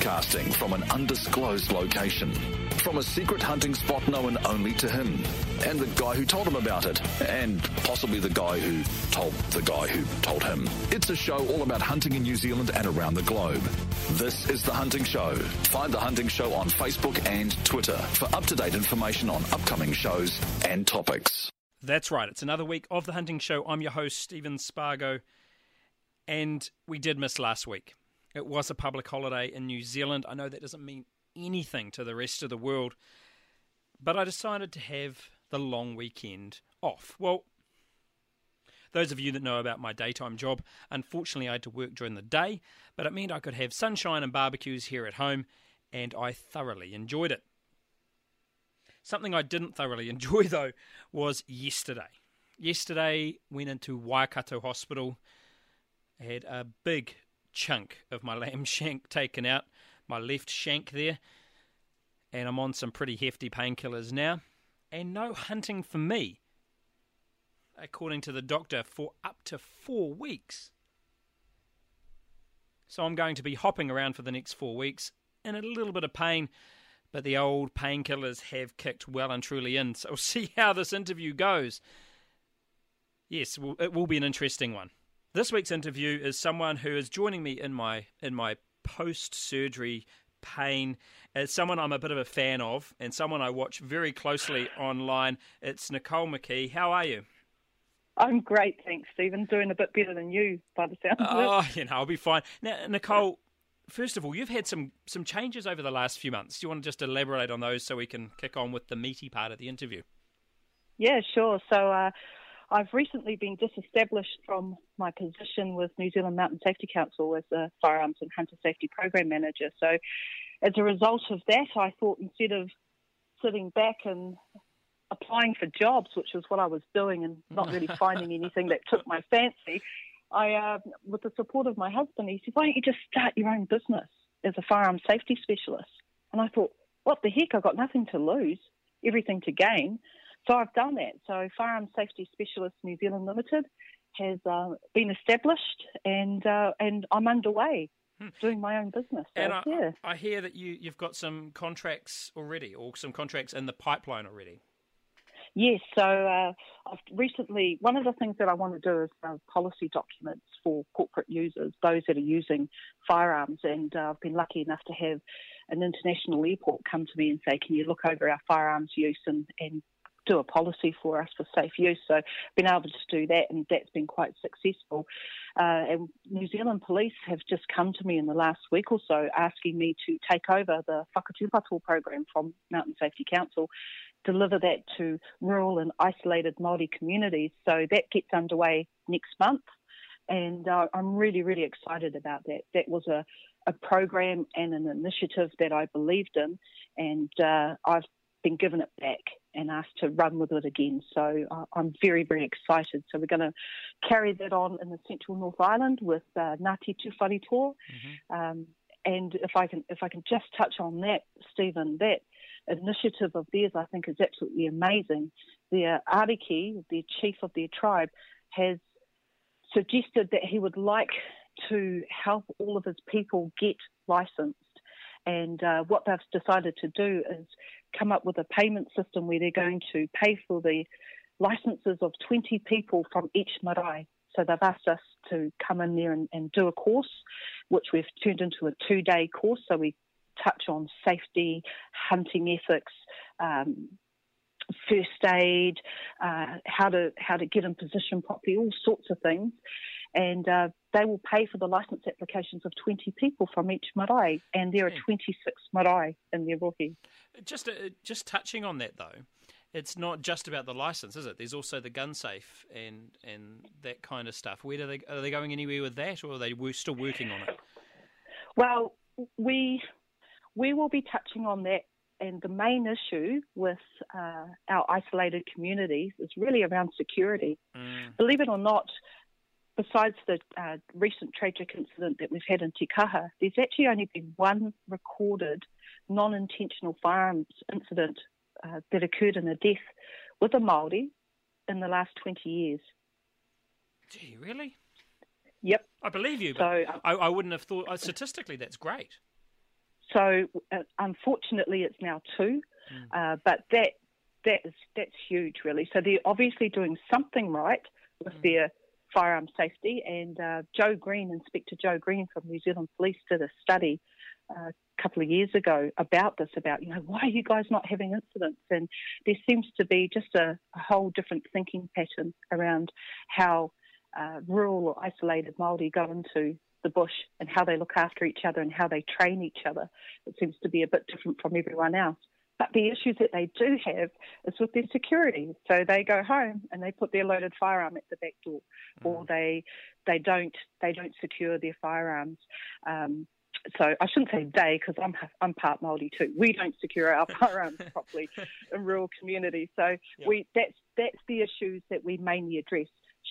broadcasting from an undisclosed location. From a secret hunting spot known only to him, and the guy who told him about it, and possibly the guy who told the guy who told him. It's a show all about hunting in New Zealand and around the globe. This is The Hunting Show. Find The Hunting Show on Facebook and Twitter for up to date information on upcoming shows and topics. That's right. It's another week of The Hunting Show. I'm your host, Stephen Spargo. And we did miss last week. It was a public holiday in New Zealand. I know that doesn't mean anything to the rest of the world, but I decided to have the long weekend off. Well, those of you that know about my daytime job, unfortunately, I had to work during the day, but it meant I could have sunshine and barbecues here at home, and I thoroughly enjoyed it. Something I didn't thoroughly enjoy, though, was yesterday. Yesterday, went into Waikato Hospital. Had a big chunk of my lamb shank taken out, my left shank there, and I'm on some pretty hefty painkillers now. And no hunting for me, according to the doctor, for up to four weeks. So I'm going to be hopping around for the next four weeks in a little bit of pain, but the old painkillers have kicked well and truly in. So we'll see how this interview goes. Yes, it will be an interesting one. This week's interview is someone who is joining me in my in my post surgery pain. It's someone I'm a bit of a fan of and someone I watch very closely online. It's Nicole McKee. How are you? I'm great, thanks, Stephen. Doing a bit better than you by the sound of it. Oh, you know, I'll be fine. Now, Nicole, first of all, you've had some some changes over the last few months. Do you want to just elaborate on those so we can kick on with the meaty part of the interview? Yeah, sure. So uh, I've recently been disestablished from my position with New Zealand Mountain Safety Council as a firearms and hunter safety program manager. So, as a result of that, I thought instead of sitting back and applying for jobs, which was what I was doing, and not really finding anything that took my fancy, I, uh, with the support of my husband, he said, "Why don't you just start your own business as a firearms safety specialist?" And I thought, "What the heck? I've got nothing to lose, everything to gain." So I've done that. So Firearms Safety Specialist New Zealand Limited has uh, been established, and uh, and I'm underway hmm. doing my own business. So, and I, yeah. I hear that you you've got some contracts already, or some contracts in the pipeline already. Yes, so uh, I've recently, one of the things that I want to do is uh, policy documents for corporate users, those that are using firearms. And uh, I've been lucky enough to have an international airport come to me and say, Can you look over our firearms use and, and do a policy for us for safe use. So been able to do that, and that's been quite successful. Uh, and New Zealand Police have just come to me in the last week or so asking me to take over the Whakatūpato program from Mountain Safety Council, deliver that to rural and isolated Māori communities. So that gets underway next month. And uh, I'm really, really excited about that. That was a, a program and an initiative that I believed in, and uh, I've been given it back and asked to run with it again. So uh, I'm very, very excited. So we're going to carry that on in the Central North Island with uh, Ngāti Tūwharetoa. Mm-hmm. Um, and if I can, if I can just touch on that, Stephen, that initiative of theirs, I think, is absolutely amazing. Their Ariki, the chief of their tribe, has suggested that he would like to help all of his people get licensed. And uh, what they've decided to do is come up with a payment system where they're going to pay for the licenses of 20 people from each marae. So they've asked us to come in there and, and do a course, which we've turned into a two day course. So we touch on safety, hunting ethics, um, first aid, uh, how to how to get in position properly, all sorts of things and uh, they will pay for the license applications of 20 people from each marae, and there are 26 marae in the rohe. Just, uh, just touching on that though, it's not just about the license, is it? There's also the gun safe and and that kind of stuff. Where do they are they going anywhere with that, or are they still working on it? Well, we we will be touching on that and the main issue with uh, our isolated communities is really around security. Mm. Believe it or not, besides the uh, recent tragic incident that we've had in Te Kaha, there's actually only been one recorded non intentional firearms incident uh, that occurred in a death with a Māori in the last 20 years. Gee, really? Yep. I believe you, but so, uh, I, I, wouldn't have thought, uh, statistically, that's great. So uh, unfortunately, it's now two, mm. uh, but that that is that's huge, really. So they're obviously doing something right with mm. their firearm safety. And uh, Joe Green, Inspector Joe Green from New Zealand Police, did a study uh, a couple of years ago about this, about, you know, why are you guys not having incidents? And there seems to be just a, a whole different thinking pattern around how uh, rural or isolated Māori go into the bush and how they look after each other and how they train each other. It seems to be a bit different from everyone else. But the issues that they do have is with their security. So they go home and they put their loaded firearm at the back door, mm. or they they don't they don't secure their firearms. Um, so I shouldn't say they because I'm I'm part Māori too. We don't secure our firearms properly in rural communities. So we that's that's the issues that we mainly address.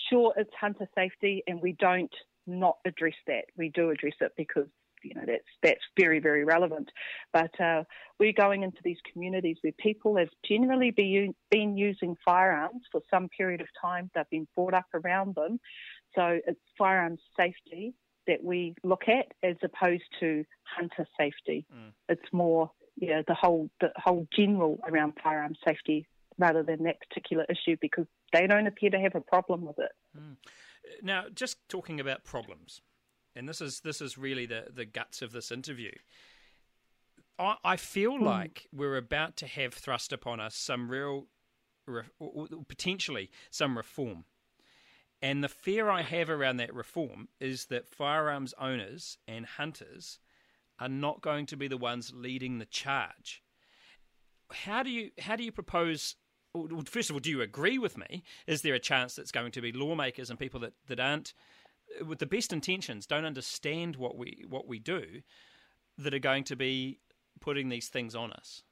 Sure, it's hunter safety, and we don't not address that. We do address it because you know that's that's very very relevant. But uh, we're going into these communities where people have generally be, been using firearms for some period of time. They've been brought up around them, so it's firearms safety that we look at as opposed to hunter safety. Mm. It's more yeah the whole the whole general around firearms safety rather than that particular issue because they don't appear to have a problem with it. Mm. Now, just talking about problems, and this is this is really the the guts of this interview. I, I feel mm. like we're about to have thrust upon us some real, re, potentially some reform. And the fear I have around that reform is that firearms owners and hunters are not going to be the ones leading the charge. How do you how do you propose first of all, do you agree with me? Is there a chance that's going to be lawmakers and people that, that aren't with the best intentions don't understand what we what we do that are going to be putting these things on us?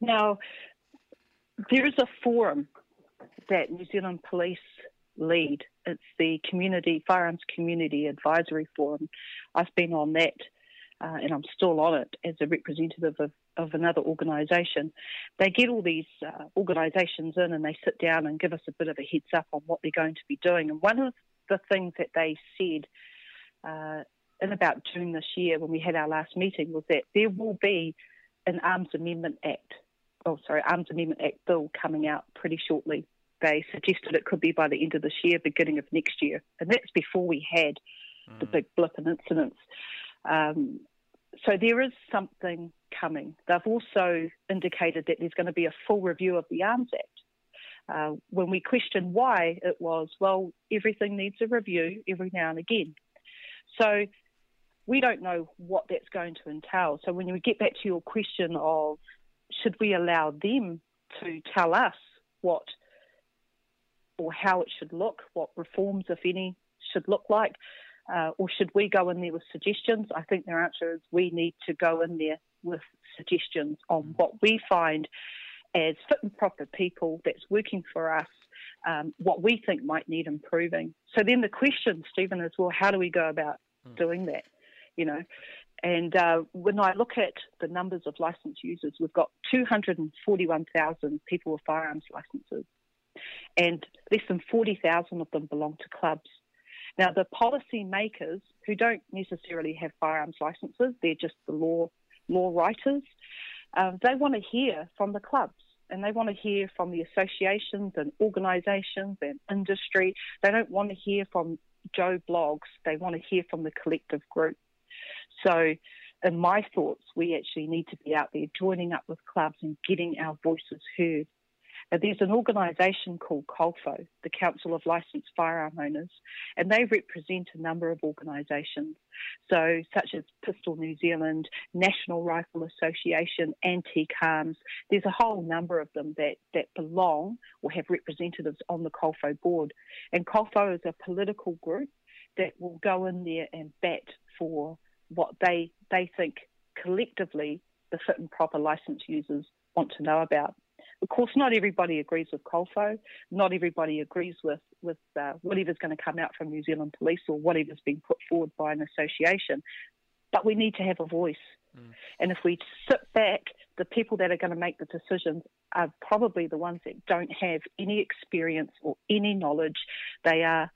Now, there is a forum that New Zealand Police lead. It's the Community Firearms Community Advisory Forum. I've been on that, uh, and I'm still on it as a representative of, of another organisation. They get all these uh, organisations in, and they sit down and give us a bit of a heads up on what they're going to be doing. And one of the things that they said uh, in about June this year when we had our last meeting was that there will be an Arms Amendment Act, oh sorry, Arms Amendment Act bill coming out pretty shortly. They suggested it could be by the end of this year, beginning of next year, and that's before we had mm. the big blip in incidents. Um, so there is something coming. They've also indicated that there's going to be a full review of the Arms Act. Uh, when we questioned why, it was, well, everything needs a review every now and again. So we don't know what that's going to entail. So when we get back to your question of should we allow them to tell us what or how it should look, what reforms, if any, should look like, uh, or should we go in there with suggestions? I think their answer is we need to go in there with suggestions on what we find as fit and proper people that's working for us, um, what we think might need improving. So then the question, Stephen, is well, how do we go about mm. doing that? You know, and uh, when I look at the numbers of licensed users, we've got 241,000 people with firearms licenses, and less than 40,000 of them belong to clubs. Now, the policy makers who don't necessarily have firearms licenses, they're just the law law writers. Uh, they want to hear from the clubs and they want to hear from the associations and organisations and industry. They don't want to hear from Joe Bloggs. They want to hear from the collective group. So, in my thoughts, we actually need to be out there joining up with clubs and getting our voices heard. Uh, there's an organisation called COLFO, the Council of Licensed Firearm Owners, and they represent a number of organisations, so such as Pistol New Zealand, National Rifle Association, Antique Arms. There's a whole number of them that, that belong or have representatives on the COLFO board. And COLFO is a political group that will go in there and bat for what they they think collectively the fit and proper license users want to know about. Of course, not everybody agrees with COLFO. Not everybody agrees with with uh, whatever's going to come out from New Zealand Police or whatever's being put forward by an association. But we need to have a voice. Mm. And if we sit back, the people that are going to make the decisions are probably the ones that don't have any experience or any knowledge. They are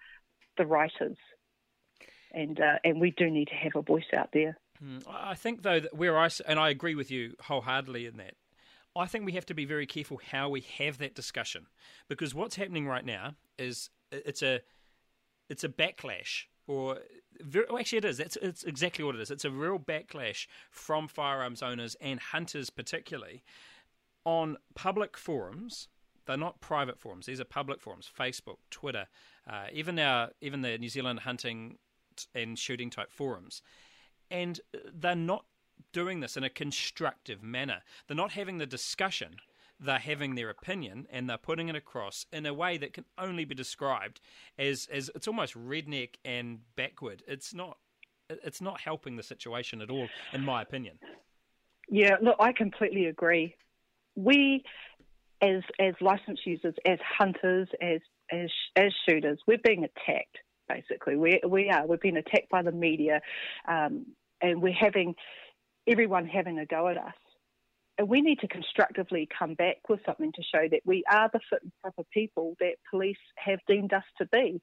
the writers. And, uh, and we do need to have a voice out there. Hmm, I think though that where I and I agree with you wholeheartedly in that. I think we have to be very careful how we have that discussion because what's happening right now is it's a it's a backlash or very, well, actually it is that's it's exactly what it is. It's a real backlash from firearms owners and hunters particularly on public forums. They're not private forums. These are public forums facebook twitter uh, even now even the new zealand hunting and shooting type forums. And they're not doing this in a constructive manner. They're not having the discussion. They're having their opinion and they're putting it across in a way that can only be described as, as it's almost redneck and backward. It's not it's not helping the situation at all, in my opinion. Yeah, look, I completely agree. We, as as license users, as hunters, as as as shooters, we're being attacked. Basically, we we are. We're being attacked by the media, um, and we're having everyone having a go at us. And we need to constructively come back with something to show that we are the fit and proper people that police have deemed us to be.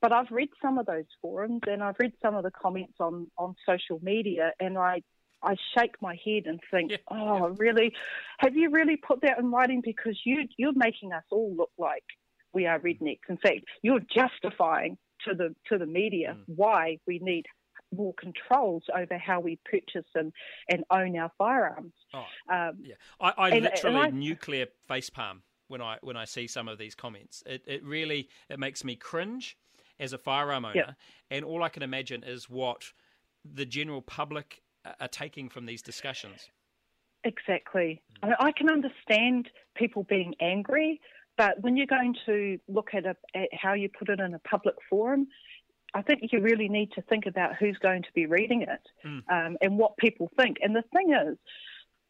But I've read some of those forums and I've read some of the comments on, on social media, and I I shake my head and think, yeah, oh, yeah. really? Have you really put that in writing? Because you you're making us all look like we are rednecks. In fact, you're justifying to the to the media mm. why we need more controls over how we purchase and, and own our firearms. Oh, um, yeah, I, I and, literally and I, nuclear facepalm when I when I see some of these comments. It it really it makes me cringe as a firearm owner, yep. and all I can imagine is what the general public are taking from these discussions. Exactly. Mm. I, mean, I can understand people being angry, but when you're going to look at, a, at how you put it in a public forum, I think you really need to think about who's going to be reading it mm. um, and what people think. And the thing is,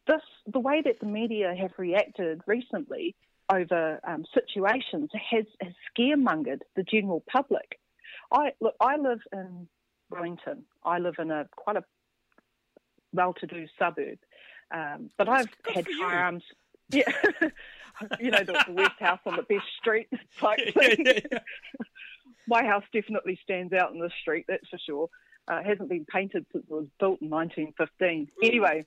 this the way that the media have reacted recently over um, situations has, has scaremongered the general public. I look, I live in Wellington. I live in a quite a well-to-do suburb, um, but I've had firearms. Yeah, you know the, the West House on the best street type thing. Yeah, yeah, my house definitely stands out in the street, that's for sure. Uh, it hasn't been painted since it was built in 1915. Anyway,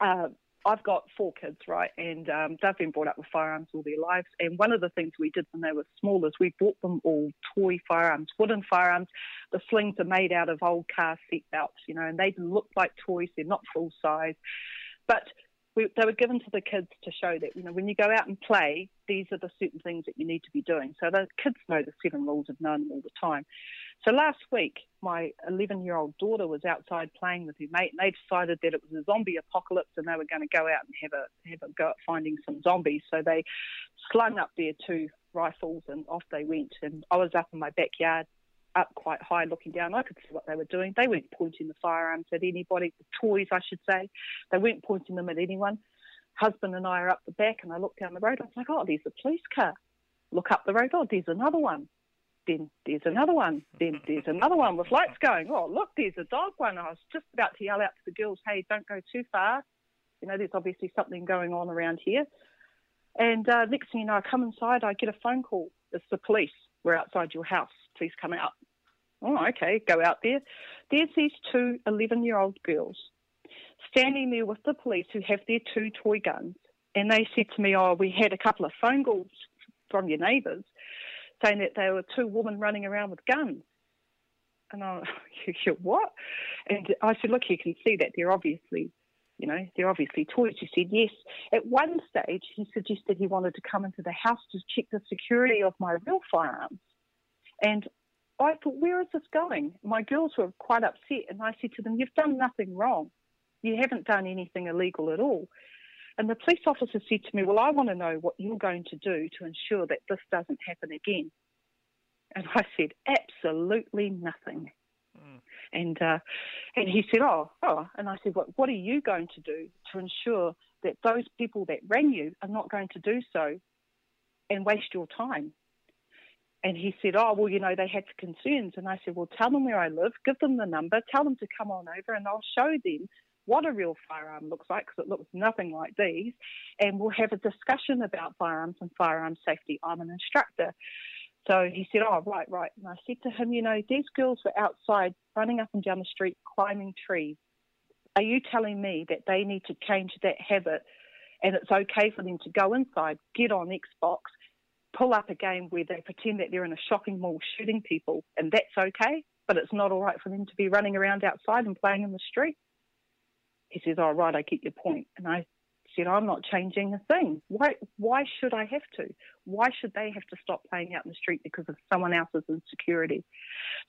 uh, I've got four kids, right, and um, they've been brought up with firearms all their lives. And one of the things we did when they were small is we bought them all toy firearms, wooden firearms. The slings are made out of old car seat belts, you know, and they look like toys. They're not full size, but we, they were given to the kids to show that you know when you go out and play, these are the certain things that you need to be doing. So the kids know the seven rules of none all the time. So last week, my 11-year-old daughter was outside playing with her mate, and they decided that it was a zombie apocalypse, and they were going to go out and have a have a go at finding some zombies. So they slung up their two rifles, and off they went. And I was up in my backyard up quite high looking down. I could see what they were doing. They weren't pointing the firearms at anybody, the toys, I should say. They weren't pointing them at anyone. Husband and I are up the back, and I look down the road. I was like, oh, there's a police car. Look up the road. Oh, there's another one. Then there's another one. Then there's another one with lights going. Oh, look, there's a dog one. I was just about to yell out to the girls, hey, don't go too far. You know, there's obviously something going on around here. And uh, next thing you know, I come inside, I get a phone call. It's the police. We're outside your house. Please come out. Oh, okay, go out there. There's these two 11 year old girls standing there with the police who have their two toy guns. And they said to me, Oh, we had a couple of phone calls from your neighbours saying that there were two women running around with guns. And I, you what? And I said, Look, you can see that they're obviously you know, they're obviously toys. He said yes. At one stage, he suggested he wanted to come into the house to check the security of my real firearms. And I thought, where is this going? My girls were quite upset, and I said to them, You've done nothing wrong. You haven't done anything illegal at all. And the police officer said to me, Well, I want to know what you're going to do to ensure that this doesn't happen again. And I said, Absolutely nothing. Mm. And uh, and he said, Oh, oh. And I said, What what are you going to do to ensure that those people that rang you are not going to do so and waste your time? And he said, Oh, well, you know, they had concerns. And I said, Well, tell them where I live, give them the number, tell them to come on over, and I'll show them what a real firearm looks like because it looks nothing like these. And we'll have a discussion about firearms and firearm safety. I'm an instructor. So he said, Oh, right, right. And I said to him, You know, these girls were outside running up and down the street, climbing trees. are you telling me that they need to change that habit and it's okay for them to go inside, get on Xbox, pull up a game where they pretend that they're in a shopping mall shooting people, and that's okay, but it's not all right for them to be running around outside and playing in the street? He says, "All oh, right, I get your point." And I said, "I'm not changing a thing. Why? Why should I have to? Why should they have to stop playing out in the street because of someone else's insecurity?"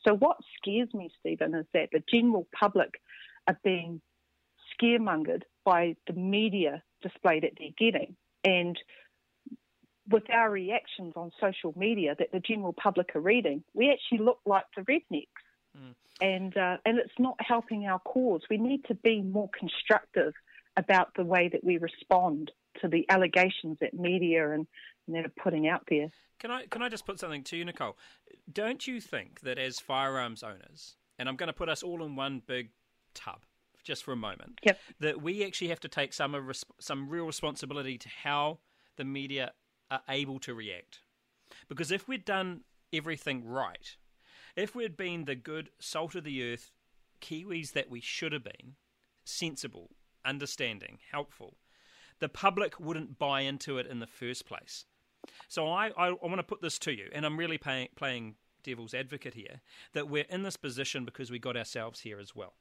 So what scares me, Stephen, is that the general public are being scaremongered by the media display that they're getting. And with our reactions on social media that the general public are reading, we actually look like the rednecks. Mm. And, uh, and it's not helping our cause. We need to be more constructive about the way that we respond to the allegations that media and, and that are putting out there. Can I can I just put something to you, Nicole? Don't you think that as firearms owners, and I'm going to put us all in one big tub, just for a moment, yep. that we actually have to take some of some real responsibility to how the media are able to react. Because if we'd done everything right, if we'd been the good salt of the earth Kiwis that we should have been, sensible, understanding, helpful, the public wouldn't buy into it in the first place. So I, I, I want to put this to you, and I'm really pay, playing devil's advocate here, that we're in this position because we got ourselves here as well.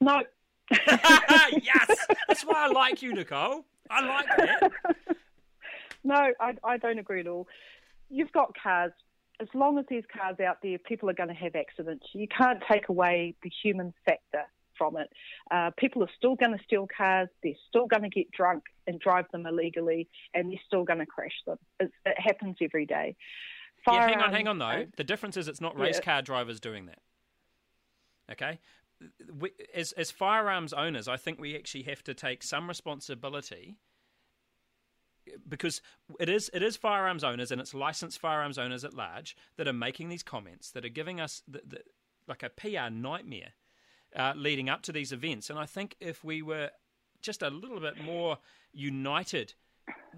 No. yes, that's why I like you, Nicole. I like that. no, I, I don't agree at all. You've got cars. As long as there's cars out there, people are going to have accidents. You can't take away the human factor from it. Uh, people are still going to steal cars. They're still going to get drunk and drive them illegally, and they're still going to crash them. It's, it happens every day. Fire yeah, hang on, hang on though. The difference is it's not race yeah. car drivers doing that. Okay, we, as as firearms owners, I think we actually have to take some responsibility because it is it is firearms owners and it's licensed firearms owners at large that are making these comments that are giving us the, the, like a PR nightmare uh, leading up to these events. And I think if we were just a little bit more united,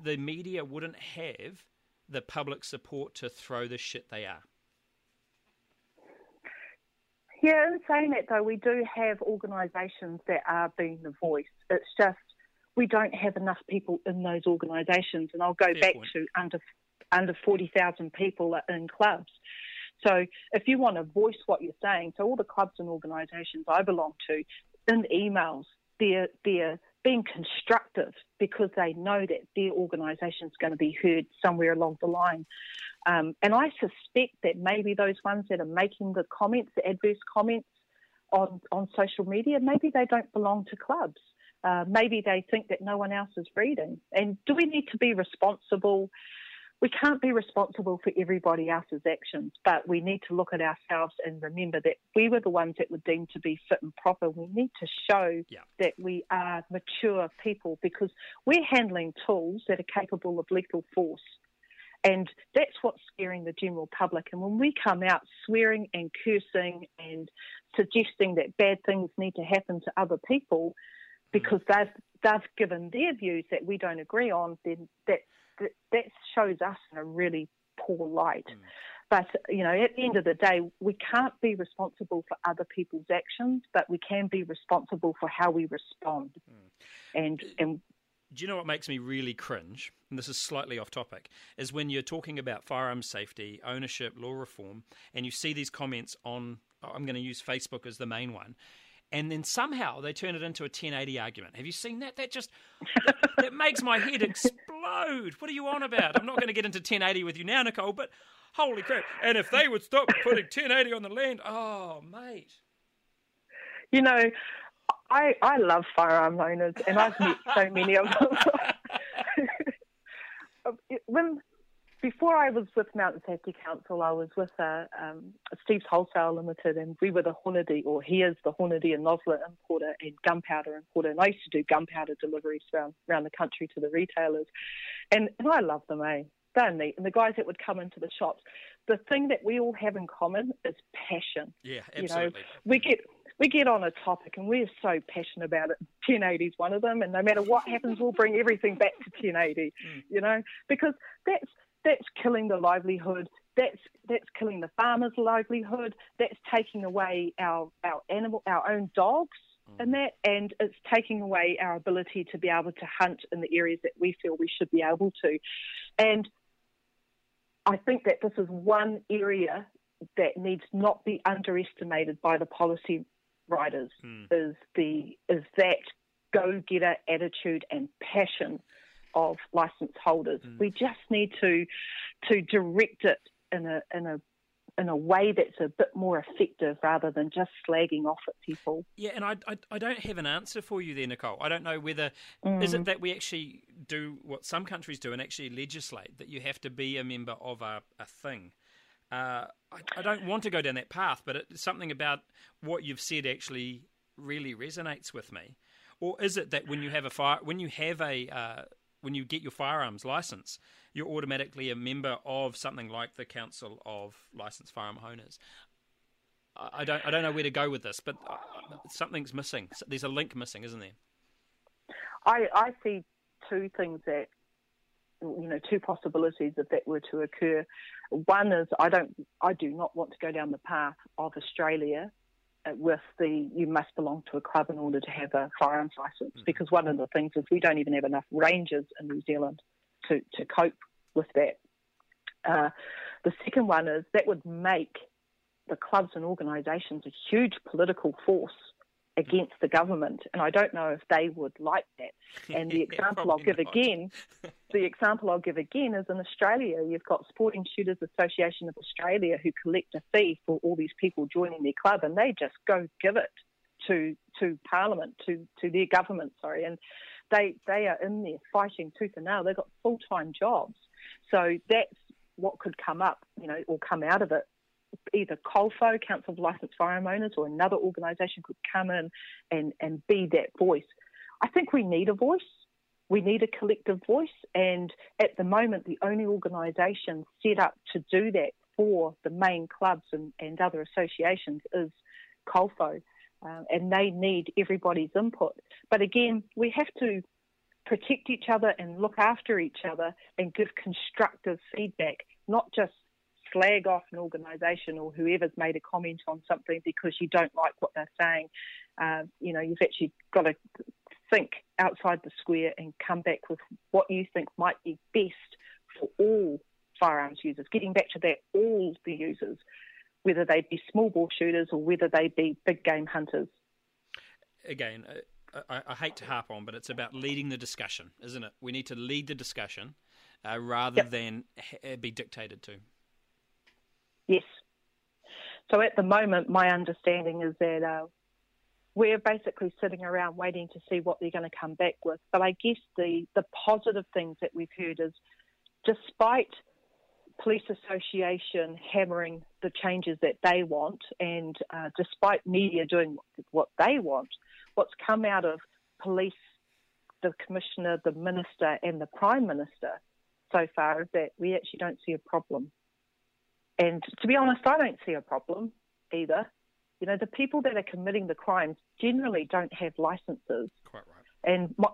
the media wouldn't have the public support to throw the shit they are. Yeah, in saying that though, we do have organisations that are being the voice. It's just we don't have enough people in those organisations, and I'll go Fair back point. to under under forty thousand people in clubs. So if you want to voice what you're saying, so all the clubs and organisations I belong to, in emails, they're they're being constructive because they know that their organisation is going to be heard somewhere along the line. Um, and I suspect that maybe those ones that are making the comments, the adverse comments on, on social media, maybe they don't belong to clubs. Uh, maybe they think that no one else is reading. And do we need to be responsible? We can't be responsible for everybody else's actions, but we need to look at ourselves and remember that we were the ones that were deemed to be fit and proper. We need to show yeah. that we are mature people because we're handling tools that are capable of lethal force. And that's what's scaring the general public. And when we come out swearing and cursing and suggesting that bad things need to happen to other people because mm. they've, they've given their views that we don't agree on, then that, that, that shows us in a really poor light. Mm. But, you know, at the end of the day, we can't be responsible for other people's actions, but we can be responsible for how we respond. Mm. And, and do you know what makes me really cringe? And this is slightly off topic, is when you're talking about firearms safety, ownership, law reform, and you see these comments on, I'm going to use Facebook as the main one, and then somehow they turn it into a 1080 argument. Have you seen that? That just that, that makes my head explode. What are you on about? I'm not going to get into 1080 with you now, Nicole, but holy crap! And if they would stop putting 1080 on the land, oh mate. You know, I, I love firearm owners, and I've met so many of them. when before I was with Mountain Safety Council, I was with uh, um, Steve's Wholesale Limited, and we were the Hornady, or he is the Hornady and Nosler importer and gunpowder importer. And I used to do gunpowder deliveries around, around the country to the retailers, and, and I love them, eh? They're neat. And the guys that would come into the shops, the thing that we all have in common is passion. Yeah, absolutely. You know, we get we get on a topic and we're so passionate about it. 1080 is one of them, and no matter what happens, we'll bring everything back to 1080. Mm. You know, because that's that's killing the livelihood. that's that's killing the farmer's livelihood. That's taking away our our animal, our own dogs, mm. and that, and it's taking away our ability to be able to hunt in the areas that we feel we should be able to. And I think that this is one area that needs not be underestimated by the policy writers. Mm. Is the is that go getter attitude and passion of license holders. Mm. We just need to to direct it in a in a in a way that's a bit more effective rather than just slagging off at people. Yeah, and I, I, I don't have an answer for you there, Nicole. I don't know whether mm. is it mm. that we actually do what some countries do and actually legislate that you have to be a member of a, a thing. Uh, I, I, don't want to go down that path, but it's something about what you've said actually really resonates with me. Or is it that when you have a fire, when you have a uh, when you get your firearms license, you're automatically a member of something like the Council of Licensed Firearm Owners. I don't, I don't know where to go with this, but uh, something's missing. There's a link missing, isn't there? I, I see two things that, you know, two possibilities if that were to occur. One is I don't, I do not want to go down the path of Australia with the you must belong to a club in order to have a firearms license mm-hmm. because one of the things is we don't even have enough rangers in New Zealand to, to cope with that. Uh, the second one is that would make the clubs and organisations a huge political force against the government, and I don't know if they would like that. And the example I'll give not. again, the example I'll give again is in Australia. You've got Sporting Shooters Association of Australia who collect a fee for all these people joining their club, and they just go give it to to Parliament, to to their government. Sorry, and they they are in there fighting tooth and nail. They've got full time jobs, so that's what could come up, you know, or come out of it either COLFO, Council of Licensed Firearm Owners, or another organisation could come in and, and be that voice. I think we need a voice. We need a collective voice. And at the moment, the only organisation set up to do that for the main clubs and, and other associations is COLFO. Uh, and they need everybody's input. But again, we have to protect each other and look after each other and give constructive feedback, not just slag off an organisation or whoever's made a comment on something because you don't like what they're saying. Uh, you know, you've actually got to think outside the square and come back with what you think might be best for all firearms users. Getting back to that, all the users, whether they be small bore shooters or whether they be big game hunters. Again, uh, I, I, hate to harp on, but it's about leading the discussion, isn't it? We need to lead the discussion uh, rather yep. than ha- be dictated to. Yes. So at the moment, my understanding is that uh, we're basically sitting around waiting to see what they're going to come back with. But I guess the, the positive things that we've heard is despite police association hammering the changes that they want and uh, despite media doing what they want, what's come out of police, the commissioner, the minister and the prime minister so far is that we actually don't see a problem. And to be honest, I don't see a problem either. You know, the people that are committing the crimes generally don't have licenses. Quite right. And my,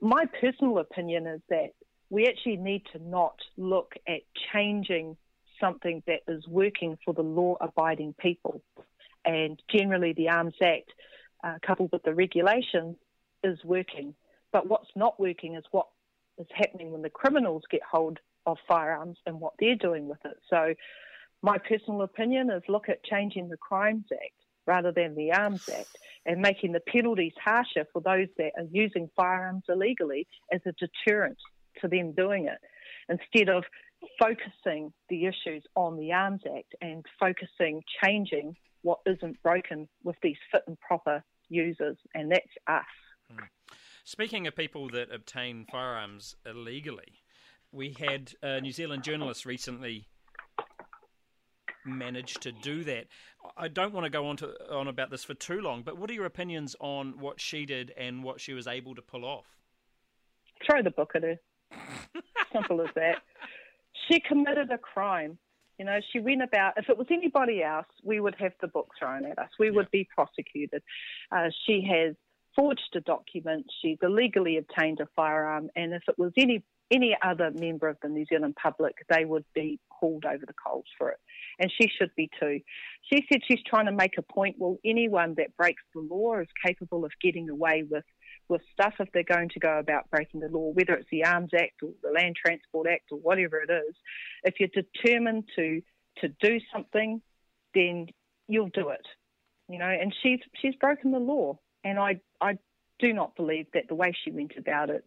my personal opinion is that we actually need to not look at changing something that is working for the law abiding people. And generally, the Arms Act, uh, coupled with the regulations, is working. But what's not working is what is happening when the criminals get hold of firearms and what they're doing with it. So my personal opinion is look at changing the Crimes Act rather than the Arms Act and making the penalties harsher for those that are using firearms illegally as a deterrent to them doing it instead of focusing the issues on the Arms Act and focusing changing what isn't broken with these fit and proper users, and that's us. Hmm. Speaking of people that obtain firearms illegally, we had a New Zealand journalist recently managed to do that. I don't want to go on to on about this for too long, but what are your opinions on what she did and what she was able to pull off? Throw the book at her. Simple as that. She committed a crime. You know, she went about. If it was anybody else, we would have the book thrown at us. We would be prosecuted. Uh, she has forged a document. She's illegally obtained a firearm, and if it was any any other member of the New Zealand public, they would be hauled over the coals for it. And she should be too. She said she's trying to make a point. Well, anyone that breaks the law is capable of getting away with with stuff if they're going to go about breaking the law, whether it's the Arms Act or the Land Transport Act or whatever it is. If you're determined to to do something, then you'll do it. You know, and she's she's broken the law, and I I do not believe that the way she went about it,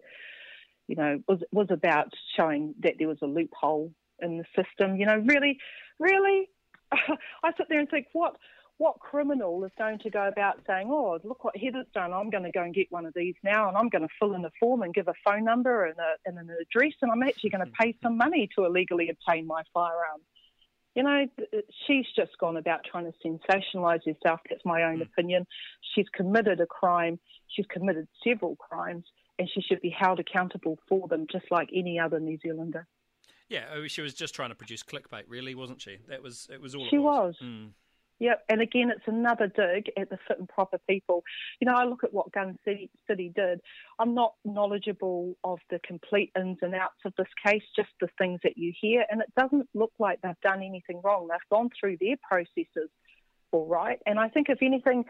you know, was was about showing that there was a loophole in the system. You know, really, really, I sit there and think, what what criminal is going to go about saying, oh, look what Heather's done, I'm going to go and get one of these now and I'm going to fill in a form and give a phone number and, a, and an address and I'm actually going to pay some money to illegally obtain my firearm. You know, she's just gone about trying to sensationalise herself. That's my own mm. opinion. She's committed a crime. She's committed several crimes, and she should be held accountable for them, just like any other New Zealander. Yeah, oh, she was just trying to produce clickbait, really, wasn't she? That was it. Was all she was. was. Mm. Yep, and again, it's another dig at the fit and proper people. You know, I look at what Gun City, City did. I'm not knowledgeable of the complete ins and outs of this case, just the things that you hear, and it doesn't look like they've done anything wrong. They've gone through their processes all right. And I think, if anything,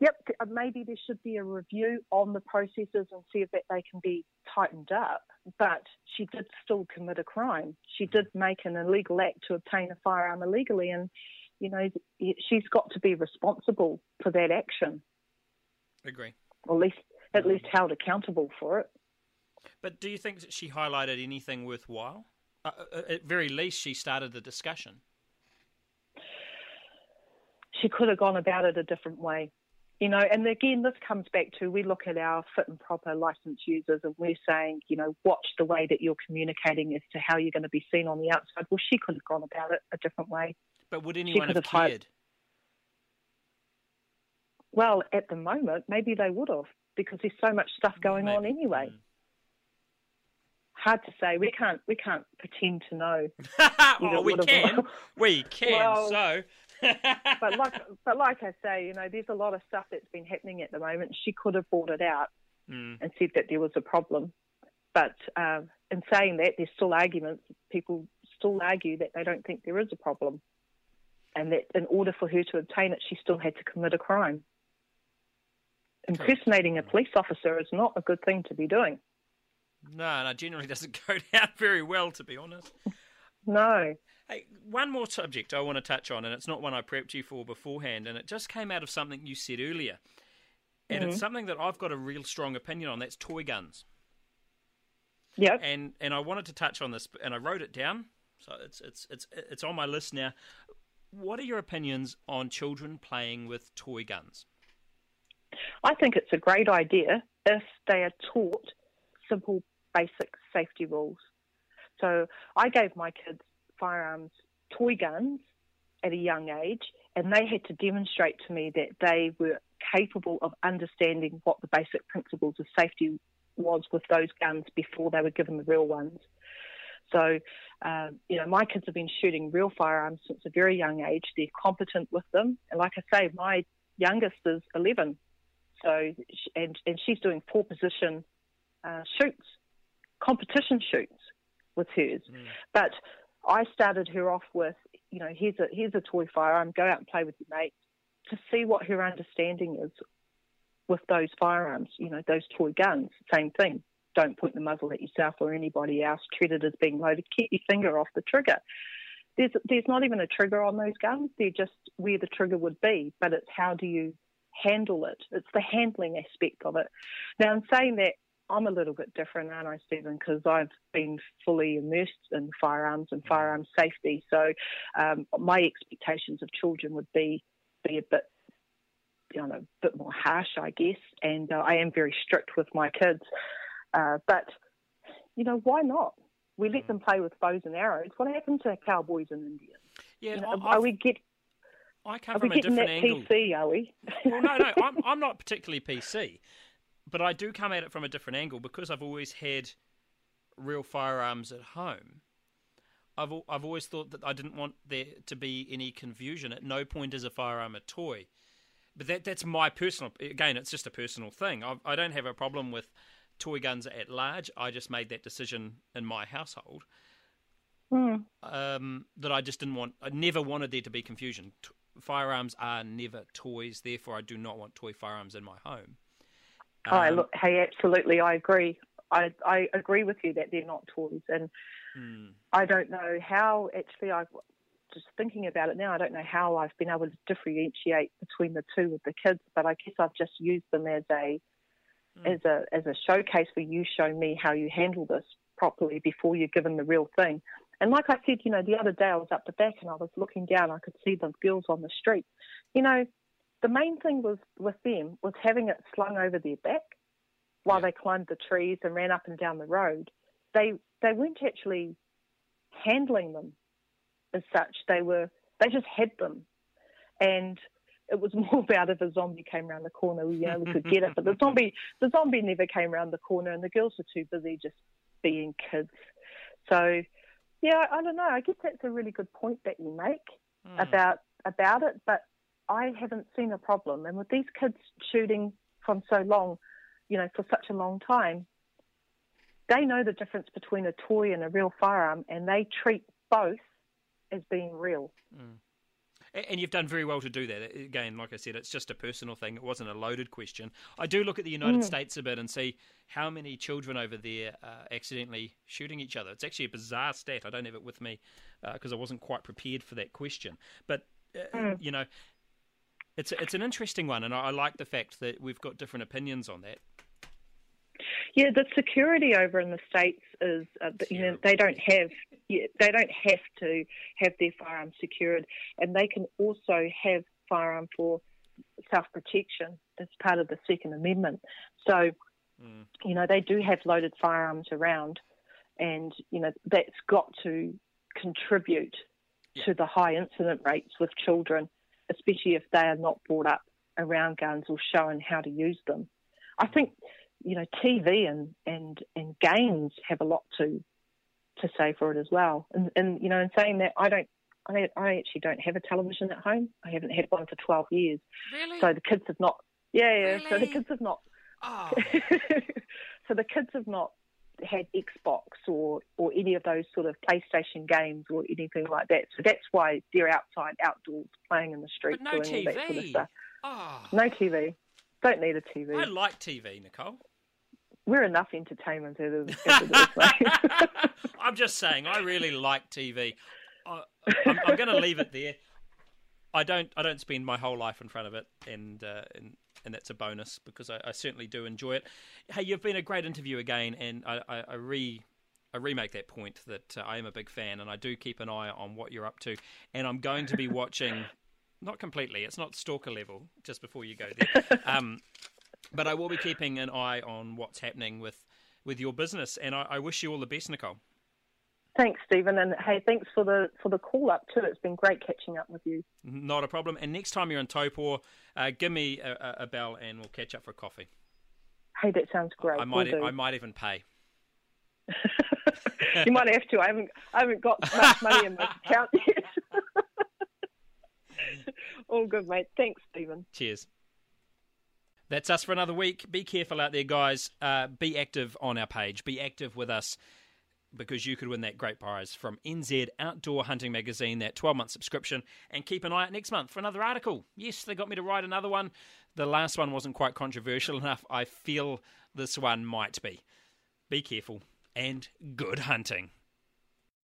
yep, maybe there should be a review on the processes and see if that they can be tightened up. But she did still commit a crime. She did make an illegal act to obtain a firearm illegally, and you know, she's got to be responsible for that action. Agree. Or at least, at least held accountable for it. But do you think that she highlighted anything worthwhile? Uh, uh, at very least, she started the discussion. She could have gone about it a different way. You know, and again, this comes back to we look at our fit and proper license users and we're saying, you know, watch the way that you're communicating as to how you're going to be seen on the outside. Well, she could have gone about it a different way. But would anyone have, have cared? Well, at the moment, maybe they would have because there's so much stuff going maybe. on anyway. Mm. Hard to say. We can't. We can't pretend to know. well, we can. we can. Well, so. But like, but like I say, you know, there's a lot of stuff that's been happening at the moment. She could have brought it out mm. and said that there was a problem. But um, in saying that, there's still arguments. People still argue that they don't think there is a problem and that in order for her to obtain it, she still had to commit a crime. Impersonating a police officer is not a good thing to be doing. No, no, generally doesn't go down very well, to be honest. No. Hey, one more subject I want to touch on, and it's not one I prepped you for beforehand, and it just came out of something you said earlier. And mm-hmm. it's something that I've got a real strong opinion on. That's toy guns. Yeah. And and I wanted to touch on this, and I wrote it down, so it's it's it's it's on my list now what are your opinions on children playing with toy guns? I think it's a great idea if they are taught simple, basic safety rules. So I gave my kids firearms toy guns at a young age, and they had to demonstrate to me that they were capable of understanding what the basic principles of safety was with those guns before they were given the real ones. So, um, you know, my kids have been shooting real firearms since a very young age. They're competent with them. And like I say, my youngest is 11. So, and, and she's doing four position uh, shoots, competition shoots with hers. Mm. But I started her off with, you know, here's a, here's a toy firearm, go out and play with your mates to see what her understanding is with those firearms, you know, those toy guns, same thing don't point the muzzle at yourself or anybody else. Treat it as being loaded. Keep your finger off the trigger. There's there's not even a trigger on those guns. They're just where the trigger would be, but it's how do you handle it? It's the handling aspect of it. Now, in saying that, I'm a little bit different, aren't I, Stephen? Because I've been fully immersed in firearms and firearms safety. So um, my expectations of children would be be a bit you know, a bit more harsh, I guess, and uh, I am very strict with my kids. Uh, but, you know, why not? We let mm. them play with bows and arrows. What happened to cowboys and Indians? Yeah, you know, are we get? I come from a different that angle. PC, are we? well, no, no, I'm, I'm not particularly PC, but I do come at it from a different angle because I've always had real firearms at home. I've I've always thought that I didn't want there to be any confusion. At no point is a firearm a toy, but that that's my personal. Again, it's just a personal thing. I, I don't have a problem with toy guns at large. I just made that decision in my household. Mm. Um, that I just didn't want. I never wanted there to be confusion. T- firearms are never toys, therefore, I do not want toy firearms in my home. Um, oh, look, hey, absolutely, I agree. I I agree with you that they're not toys, and mm. I don't know how actually I just thinking about it now, I don't know how I've been able to differentiate between the two with the kids, but I guess I've just used them as a mm. as a as a showcase for you show me how you handle this properly before you're given the real thing. And like I said, you know, the other day I was up the back and I was looking down, I could see the girls on the street. You know, the main thing was with them was having it slung over their back while yeah. they climbed the trees and ran up and down the road. They they weren't actually handling them as such. They were they just had them, and it was more about if a zombie came around the corner, you know, we could get it. But the zombie the zombie never came around the corner, and the girls were too busy just being kids. So, yeah, I, I don't know. I guess that's a really good point that you make mm. about about it. But I haven't seen a problem, and with these kids shooting from so long, you know, for such a long time, they know the difference between a toy and a real firearm, and they treat both as being real. Mm. And you've done very well to do that. Again, like I said, it's just a personal thing. It wasn't a loaded question. I do look at the United mm. States a bit and see how many children over there are accidentally shooting each other. It's actually a bizarre stat. I don't have it with me because uh, I wasn't quite prepared for that question. But, uh, mm. you know, it's, it's an interesting one, and I, I like the fact that we've got different opinions on that. Yeah, the security over in the states is uh, you know they don't have they don't have to have their firearms secured, and they can also have firearm for self protection as part of the Second Amendment. So, mm. you know, they do have loaded firearms around, and you know that's got to contribute yeah. to the high incident rates with children, especially if they are not brought up around guns or shown how to use them. I think you know, TV and, and, and games have a lot to to say for it as well. And, and you know, in saying that, I don't, I, I actually don't have a television at home. I haven't had one for 12 years. Really? So the kids have not, yeah, yeah. Really? Oh. So the kids have not, oh. so the kids have not had Xbox or, or any of those sort of PlayStation games or anything like that. So that's why they're outside, outdoors, playing in the street, no doing TV. all that sort of stuff. Oh. No TV. Don't need a TV. I like TV, Nicole we're enough entertainment as it is. I'm just saying, I really like TV. I, am I'm going to leave it there. I don't I don't spend my whole life in front of it, and uh, and and that's a bonus because I, I, certainly do enjoy it. Hey, you've been a great interview again, and I, I, I re I remake that point that uh, I am a big fan, and I do keep an eye on what you're up to, and I'm going to be watching. Not completely. It's not stalker level. Just before you go there, um, but I will be keeping an eye on what's happening with, with your business, and I, I wish you all the best, Nicole. Thanks, Stephen, and hey, thanks for the for the call up too. It's been great catching up with you. Not a problem. And next time you're in Taupo, uh, give me a, a, bell and we'll catch up for a coffee. Hey, that sounds great. I might we'll I might even pay. you might have to. I haven't I haven't got much money in my account yet. All good, mate. Thanks, Stephen. Cheers. That's us for another week. Be careful out there, guys. Uh, be active on our page. Be active with us because you could win that great prize from NZ Outdoor Hunting Magazine, that 12 month subscription. And keep an eye out next month for another article. Yes, they got me to write another one. The last one wasn't quite controversial enough. I feel this one might be. Be careful and good hunting.